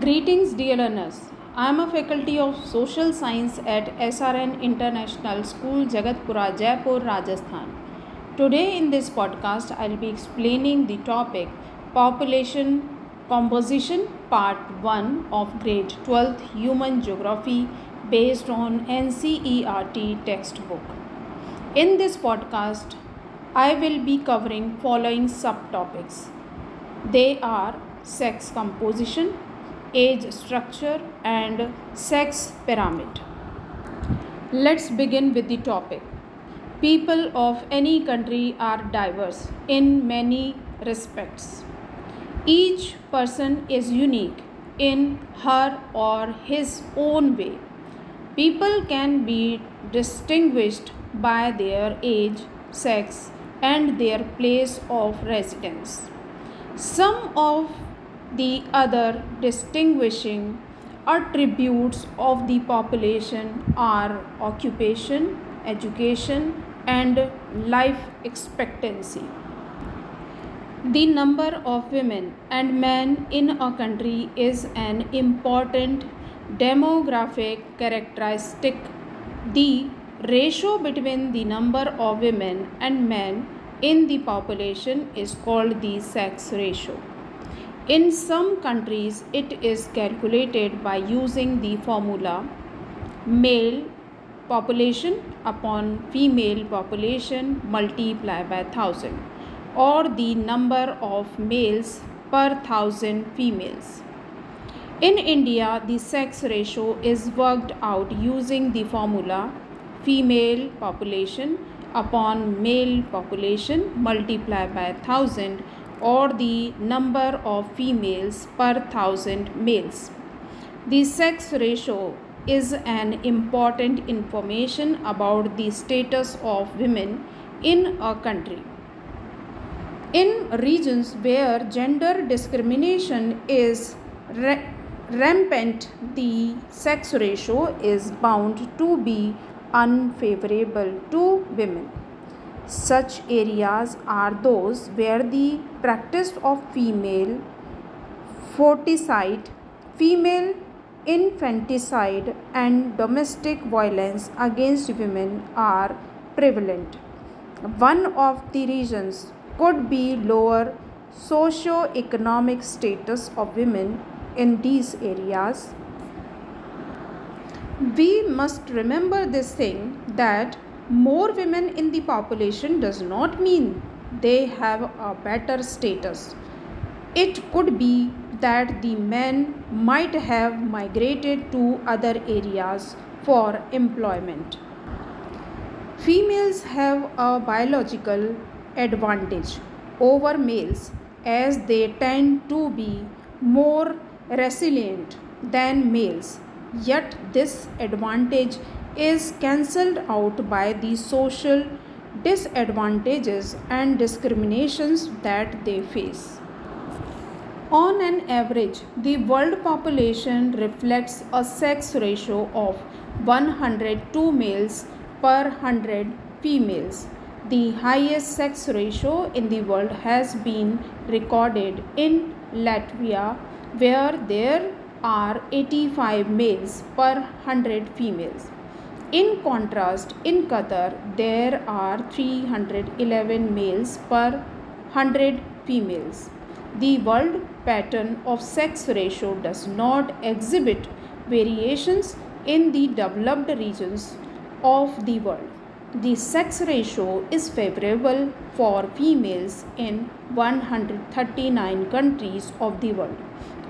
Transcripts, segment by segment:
Greetings, dear learners. I am a faculty of social science at SRN International School, Jagatpura, Jaipur, Rajasthan. Today, in this podcast, I'll be explaining the topic Population Composition Part 1 of Grade 12th Human Geography based on NCERT textbook. In this podcast, I will be covering following subtopics. They are sex composition, age structure and sex pyramid. Let's begin with the topic. People of any country are diverse in many respects. Each person is unique in her or his own way. People can be distinguished by their age, sex, and their place of residence. Some of the other distinguishing attributes of the population are occupation, education, and life expectancy. The number of women and men in a country is an important demographic characteristic. The ratio between the number of women and men in the population is called the sex ratio. In some countries, it is calculated by using the formula male population upon female population multiplied by 1000 or the number of males per thousand females. In India, the sex ratio is worked out using the formula female population upon male population multiplied by 1000 or the number of females per thousand males. The sex ratio is an important information about the status of women in a country. In regions where gender discrimination is rampant, the sex ratio is bound to be unfavorable to women. Such areas are those where the practice of female foeticide, female infanticide, and domestic violence against women are prevalent. One of the reasons could be lower socio-economic status of women in these areas. We must remember this thing that more women in the population does not mean they have a better status. It could be that the men might have migrated to other areas for employment. Females have a biological advantage over males as they tend to be more resilient than males. Yet, this advantage is cancelled out by the social disadvantages and discriminations that they face. On an average, the world population reflects a sex ratio of 102 males per 100 females. The highest sex ratio in the world has been recorded in Latvia, where there are 85 males per 100 females. In contrast, in Qatar, there are 311 males per 100 females. The world pattern of sex ratio does not exhibit variations in the developed regions of the world. The sex ratio is favorable for females in 139 countries of the world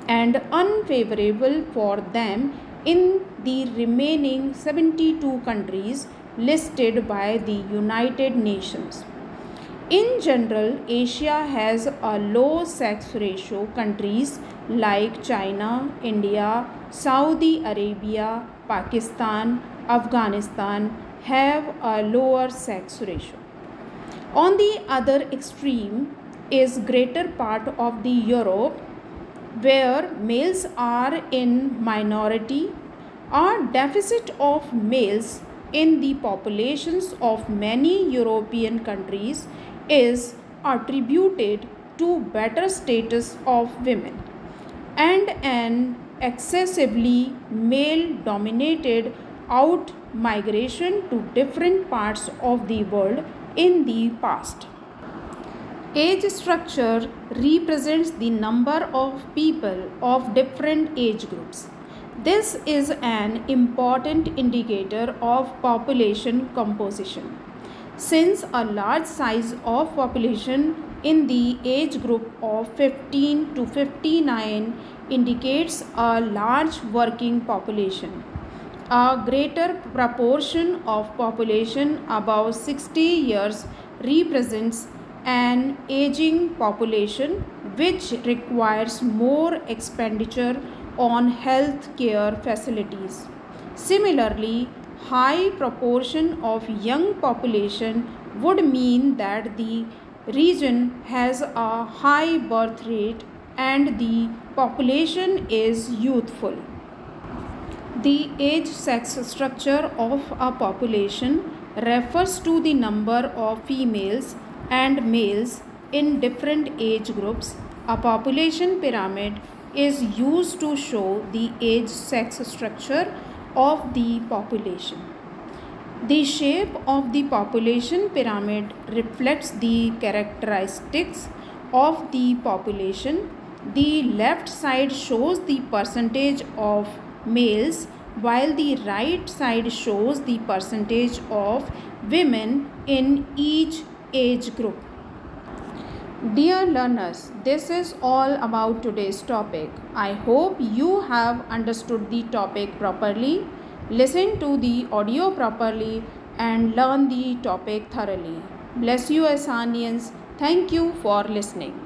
and unfavorable for them in the remaining 72 countries listed by the United Nations. In general, Asia has a low sex ratio. Countries like China, India, Saudi Arabia, Pakistan, Afghanistan have a lower sex ratio. On the other extreme is greater part of the Europe where males are in minority a deficit of males in the populations of many European countries is attributed to better status of women. and an excessively male dominated out migration to different parts of the world in the past. Age structure represents the number of people of different age groups. This is an important indicator of population composition. Since a large size of population in the age group of 15 to 59 indicates a large working population. A greater proportion of population above 60 years represents an aging population which requires more expenditure on health care facilities. Similarly, high proportion of young population would mean that the region has a high birth rate and the population is youthful. The age sex structure of a population refers to the number of females and males in different age groups. A population pyramid is used to show the age sex structure of the population. The shape of the population pyramid reflects the characteristics of the population. The left side shows the percentage of males while the right side shows the percentage of women in each age group. Dear learners, this is all about today's topic. I hope you have understood the topic properly, listen to the audio properly, and learn the topic thoroughly. Bless you, Asanians. Thank you for listening.